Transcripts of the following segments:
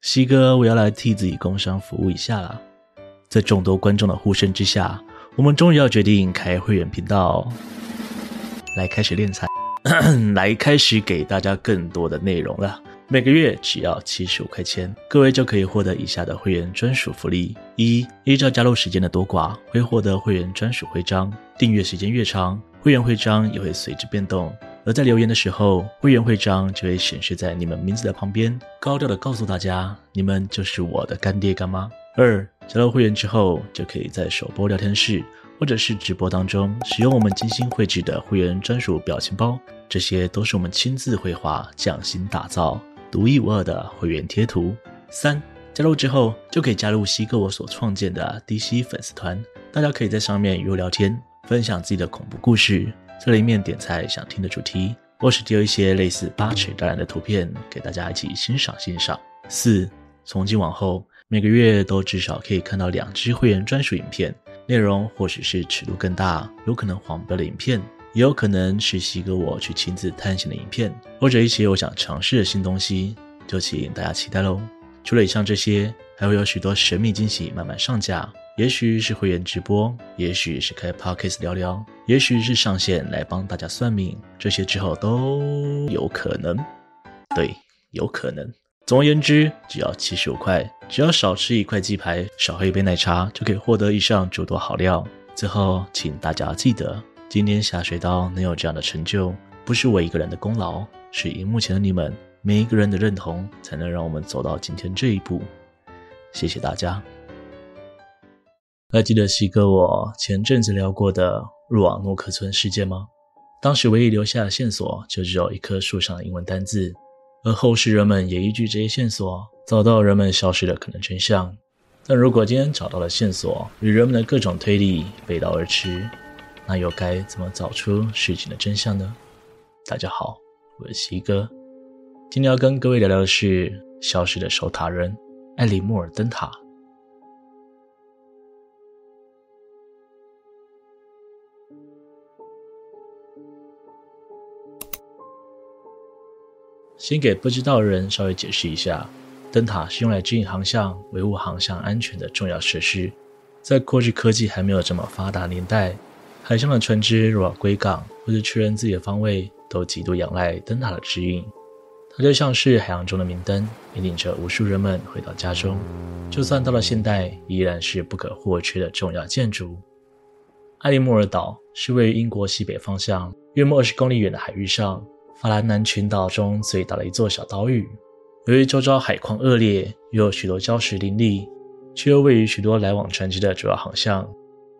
西哥，我要来替自己工商服务一下啦。在众多观众的呼声之下，我们终于要决定开会员频道，来开始练财，来开始给大家更多的内容了。每个月只要七十五块钱，各位就可以获得以下的会员专属福利：一、依照加入时间的多寡，会获得会员专属徽章；订阅时间越长，会员徽章也会随之变动。而在留言的时候，会员徽章就会显示在你们名字的旁边，高调的告诉大家，你们就是我的干爹干妈。二，加入会员之后，就可以在首播聊天室或者是直播当中，使用我们精心绘制的会员专属表情包，这些都是我们亲自绘画、匠心打造、独一无二的会员贴图。三，加入之后就可以加入西哥我所创建的 DC 粉丝团，大家可以在上面与我聊天，分享自己的恐怖故事。在里面点菜想听的主题，或是丢一些类似八尺大人的图片给大家一起欣赏欣赏。四，从今往后每个月都至少可以看到两支会员专属影片，内容或许是尺度更大，有可能黄标的影片，也有可能是西哥我去亲自探险的影片，或者一些我想尝试的新东西，就请大家期待喽。除了以上这些，还会有许多神秘惊喜慢慢上架。也许是会员直播，也许是开 podcast 聊聊，也许是上线来帮大家算命，这些之后都有可能。对，有可能。总而言之，只要七十五块，只要少吃一块鸡排，少喝一杯奶茶，就可以获得以上诸多好料。最后，请大家记得，今天下水道能有这样的成就，不是我一个人的功劳，是荧幕前的你们每一个人的认同，才能让我们走到今天这一步。谢谢大家。还记得西哥我前阵子聊过的入网诺克村事件吗？当时唯一留下的线索就只有一棵树上的英文单字，而后世人们也依据这些线索找到人们消失的可能真相。但如果今天找到了线索与人们的各种推理背道而驰，那又该怎么找出事情的真相呢？大家好，我是西哥，今天要跟各位聊聊的是消失的守塔人艾里莫尔灯塔。先给不知道的人稍微解释一下，灯塔是用来指引航向、维护航向安全的重要设施。在过去科技还没有这么发达年代，海上的船只若要归港或者确认自己的方位，都极度仰赖灯塔的指引。它就像是海洋中的明灯，引领着无数人们回到家中。就算到了现代，依然是不可或缺的重要建筑。艾利莫尔岛是位于英国西北方向约莫二十公里远的海域上。法兰南群岛中最大的一座小岛屿，由于周遭海况恶劣，又有许多礁石林立，却又位于许多来往船只的主要航向，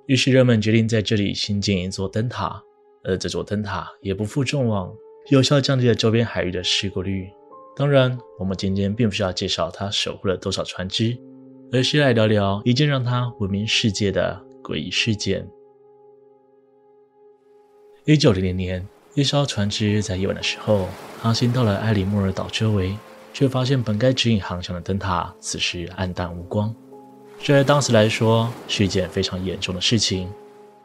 于是人们决定在这里新建一座灯塔。而这座灯塔也不负众望，有效降低了周边海域的事故率。当然，我们今天并不是要介绍它守护了多少船只，而是来聊聊一件让它闻名世界的诡异事件。一九零零年。一艘船只在夜晚的时候航行到了埃里莫尔岛周围，却发现本该指引航向的灯塔此时黯淡无光。这在当时来说是一件非常严重的事情。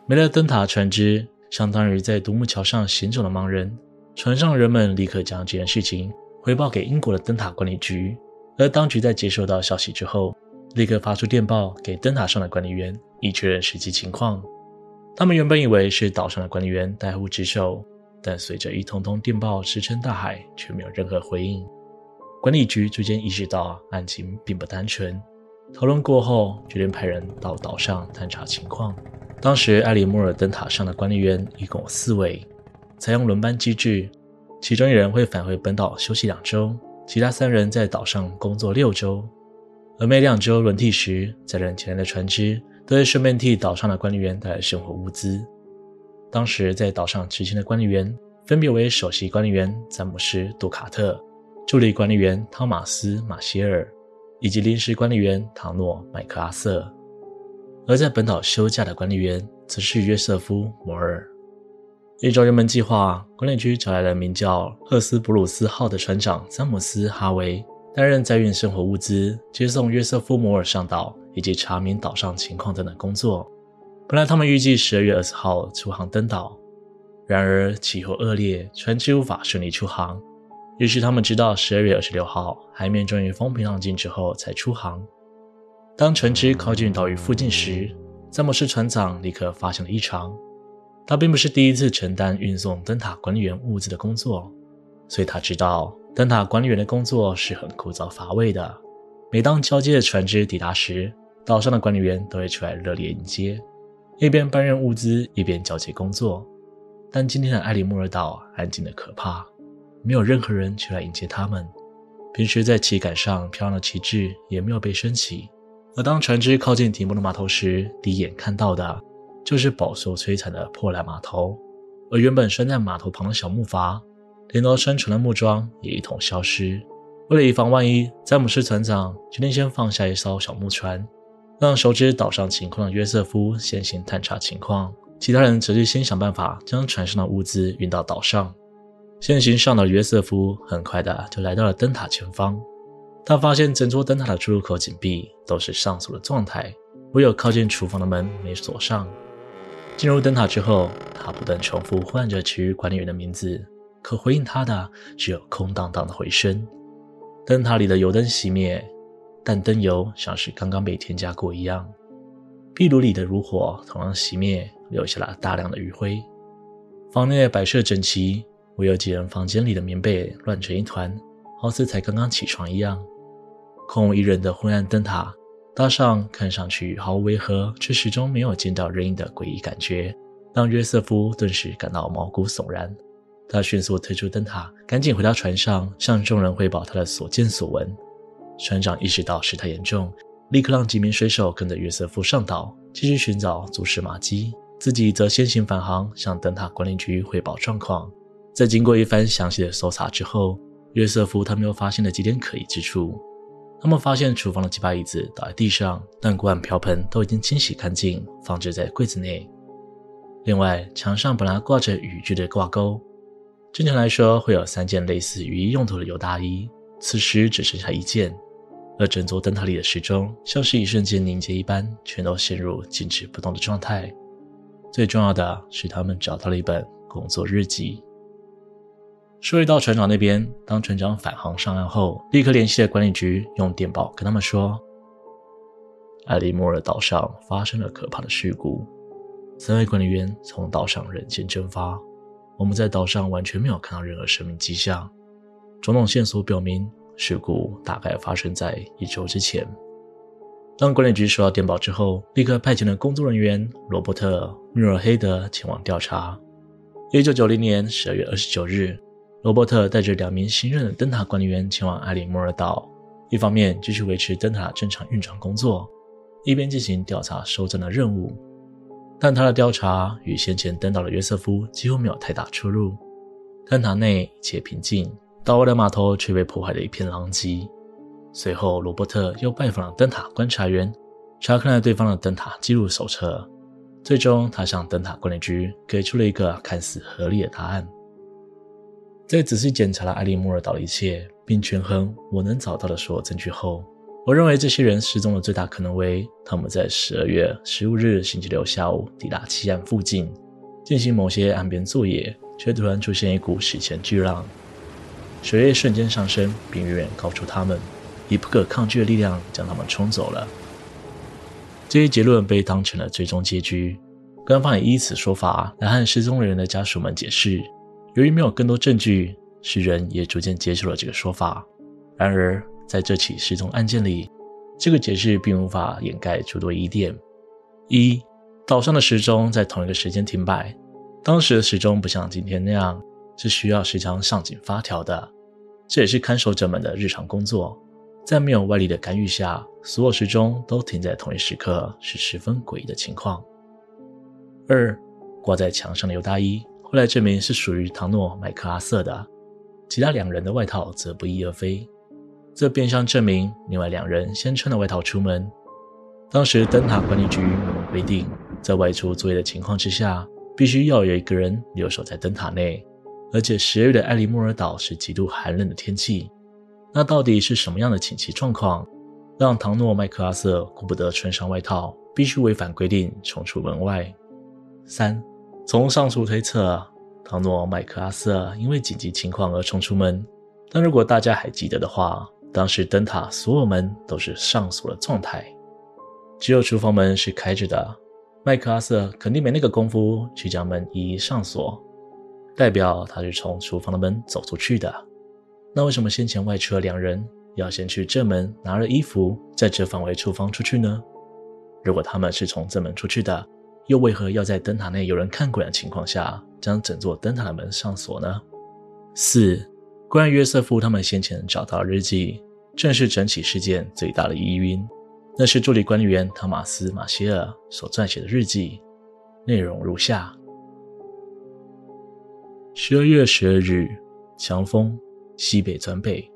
没了灯塔船只，相当于在独木桥上行走的盲人。船上的人们立刻将这件事情回报给英国的灯塔管理局，而当局在接收到消息之后，立刻发出电报给灯塔上的管理员，以确认实际情况。他们原本以为是岛上的管理员怠忽职守。但随着一通通电报石沉大海，却没有任何回应。管理局逐渐意识到案情并不单纯。讨论过后，决定派人到岛上探查情况。当时，艾里莫尔灯塔上的管理员一共有四位，采用轮班机制，其中一人会返回本岛休息两周，其他三人在岛上工作六周。而每两周轮替时，载人前来的船只都会顺便替岛上的管理员带来生活物资。当时在岛上执勤的管理员分别为首席管理员詹姆斯·杜卡特、助理管理员汤马斯·马歇尔以及临时管理员唐诺·麦克阿瑟。而在本岛休假的管理员则是约瑟夫·摩尔。依照人们计划，管理局找来了名叫赫斯布鲁斯号的船长詹姆斯·哈维，担任载运生活物资、接送约瑟夫·摩尔上岛以及查明岛上情况等等工作。本来他们预计十二月二十号出航登岛，然而气候恶劣，船只无法顺利出航。于是他们直到十二月二十六号，海面终于风平浪静之后才出航。当船只靠近岛屿附近时，詹姆斯船长立刻发现了异常。他并不是第一次承担运送灯塔管理员物资的工作，所以他知道灯塔管理员的工作是很枯燥乏味的。每当交接的船只抵达时，岛上的管理员都会出来热烈迎接，一边搬运物资，一边交接工作。但今天的艾利莫尔岛安静得可怕，没有任何人前来迎接他们。平时在旗杆上飘扬的旗帜也没有被升起。而当船只靠近停泊的码头时，第一眼看到的就是饱受摧残的破烂码头，而原本拴在码头旁的小木筏，连同升船的木桩也一同消失。为了以防万一，詹姆斯船长决定先放下一艘小木船。让熟知岛上情况的约瑟夫先行探查情况，其他人则是先想办法将船上的物资运到岛上。先行上岛的约瑟夫很快的就来到了灯塔前方，他发现整座灯塔的出入口紧闭，都是上锁的状态，唯有靠近厨房的门没锁上。进入灯塔之后，他不断重复唤着其余管理员的名字，可回应他的只有空荡荡的回声。灯塔里的油灯熄灭。但灯油像是刚刚被添加过一样，壁炉里的炉火同样熄灭，留下了大量的余灰。房内摆设整齐，唯有几人房间里的棉被乱成一团，好似才刚刚起床一样。空无一人的昏暗灯塔，搭上看上去毫无违和却始终没有见到人影的诡异感觉，让约瑟夫顿时感到毛骨悚然。他迅速退出灯塔，赶紧回到船上，向众人汇报他的所见所闻。船长意识到事态严重，立刻让几名水手跟着约瑟夫上岛，继续寻找蛛丝马迹。自己则先行返航，向灯塔管理局汇报状况。在经过一番详细的搜查之后，约瑟夫他们又发现了几点可疑之处。他们发现厨房的几把椅子倒在地上，但锅碗瓢盆都已经清洗干净，放置在柜子内。另外，墙上本来挂着雨具的挂钩，正常来说会有三件类似雨衣用途的油大衣，此时只剩下一件。而整座灯塔里的时钟像是一瞬间凝结一般，全都陷入静止不动的状态。最重要的是，他们找到了一本工作日记。说回到船长那边，当船长返航上岸后，立刻联系了管理局，用电报跟他们说：艾利莫尔岛上发生了可怕的事故，三位管理员从岛上人间蒸发，我们在岛上完全没有看到任何生命迹象，种种线索表明。事故大概发生在一周之前。当管理局收到电报之后，立刻派遣了工作人员罗伯特·穆尔黑德前往调查。一九九零年十二月二十九日，罗伯特带着两名新任的灯塔管理员前往艾利莫尔岛，一方面继续维持灯塔正常运转工作，一边进行调查收证的任务。但他的调查与先前登岛的约瑟夫几乎没有太大出入。灯塔内一切平静。岛外的码头却被破坏得一片狼藉。随后，罗伯特又拜访了灯塔观察员，查看了对方的灯塔记录手册。最终，他向灯塔管理局给出了一个看似合理的答案。在仔细检查了艾利莫尔岛的一切，并权衡我能找到的所有证据后，我认为这些人失踪的最大可能为他们在十二月十五日星期六下午抵达奇岸附近，进行某些岸边作业，却突然出现一股史前巨浪。水位瞬间上升，并远远高出他们，以不可抗拒的力量将他们冲走了。这一结论被当成了最终结局。官方也依此说法来和失踪人的家属们解释。由于没有更多证据，世人也逐渐接受了这个说法。然而，在这起失踪案件里，这个解释并无法掩盖诸多疑点：一、岛上的时钟在同一个时间停摆，当时的时钟不像今天那样是需要时常上紧发条的。这也是看守者们的日常工作，在没有外力的干预下，所有时钟都停在同一时刻，是十分诡异的情况。二，挂在墙上的犹大衣，后来证明是属于唐诺·麦克阿瑟的，其他两人的外套则不翼而飞，这变相证明另外两人先穿了外套出门。当时灯塔管理局明文规定，在外出作业的情况之下，必须要有一个人留守在灯塔内。而且十月的艾利莫尔岛是极度寒冷的天气，那到底是什么样的紧急状况，让唐诺麦克阿瑟顾不得穿上外套，必须违反规定冲出门外？三，从上述推测，唐诺麦克阿瑟因为紧急情况而冲出门，但如果大家还记得的话，当时灯塔所有门都是上锁的状态，只有厨房门是开着的。麦克阿瑟肯定没那个功夫去将门一一上锁，代表他是从厨房的门走出去的。那为什么先前外出的两人要先去正门拿了衣服，再折返回厨房出去呢？如果他们是从正门出去的，又为何要在灯塔内有人看管的情况下，将整座灯塔的门上锁呢？四，关于约瑟夫他们先前找到的日记，正是整起事件最大的疑云。那是助理管理员汤马斯·马歇尔所撰写的日记，内容如下：十二月十二日，强风西北转北，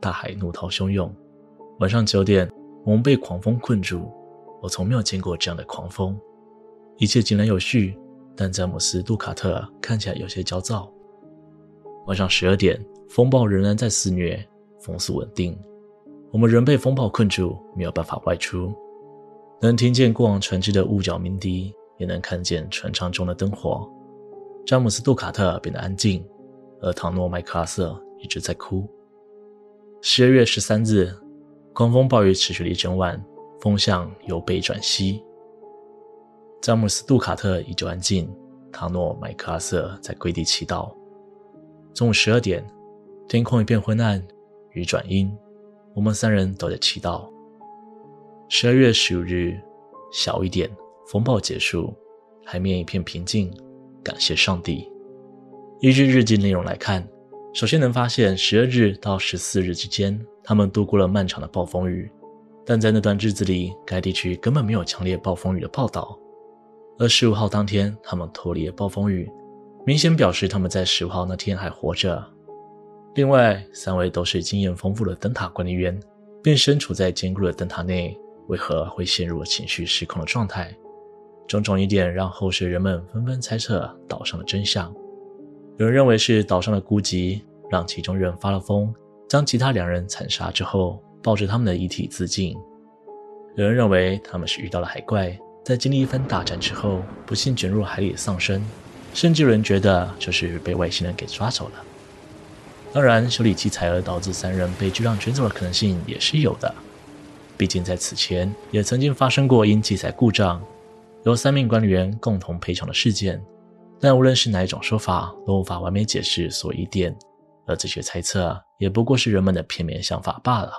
大海怒涛汹涌。晚上九点，我们被狂风困住。我从没有见过这样的狂风，一切井然有序，但詹姆斯·杜卡特看起来有些焦躁。晚上十二点，风暴仍然在肆虐，风速稳定，我们仍被风暴困住，没有办法外出。能听见过往船只的雾角鸣笛，也能看见船舱中的灯火。詹姆斯·杜卡特变得安静，而唐诺·麦克阿瑟一直在哭。十二月十三日，狂风暴雨持续了一整晚。风向由北转西，詹姆斯·杜卡特依旧安静。唐诺·麦克阿瑟在跪地祈祷。中午十二点，天空一片昏暗，雨转阴，我们三人都在祈祷。十二月十五日，小一点，风暴结束，海面一片平静，感谢上帝。依据日记内容来看，首先能发现十二日到十四日之间，他们度过了漫长的暴风雨。但在那段日子里，该地区根本没有强烈暴风雨的报道。而十五号当天，他们脱离了暴风雨，明显表示他们在十五号那天还活着。另外，三位都是经验丰富的灯塔管理员，便身处在坚固的灯塔内，为何会陷入了情绪失控的状态？种种疑点让后世人们纷纷猜测岛上的真相。有人认为是岛上的孤寂让其中人发了疯，将其他两人残杀之后。抱着他们的遗体自尽。有人认为他们是遇到了海怪，在经历一番大战之后，不幸卷入海里丧生。甚至有人觉得就是被外星人给抓走了。当然，修理器材而导致三人被巨浪卷走的可能性也是有的。毕竟在此前也曾经发生过因器材故障，由三名管理员共同赔偿的事件。但无论是哪一种说法，都无法完美解释所疑点。而这些猜测也不过是人们的片面想法罢了。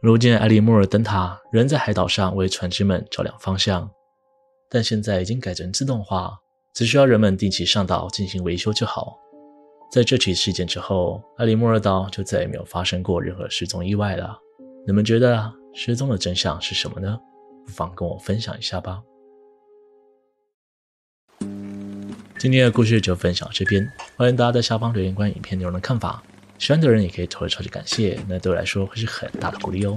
如今，艾利莫尔灯塔仍在海岛上为船只们照亮方向，但现在已经改成自动化，只需要人们定期上岛进行维修就好。在这起事件之后，艾利莫尔岛就再也没有发生过任何失踪意外了。你们觉得失踪的真相是什么呢？不妨跟我分享一下吧。今天的故事就分享到这边，欢迎大家在下方留言关于影片内容的看法。喜欢的人也可以投个超级感谢，那对我来说会是很大的鼓励哦。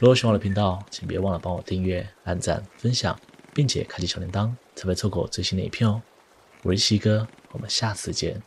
如果喜欢我的频道，请别忘了帮我订阅、按赞、分享，并且开启小铃铛，才不会错过最新的影片哦。我是西哥，我们下次见。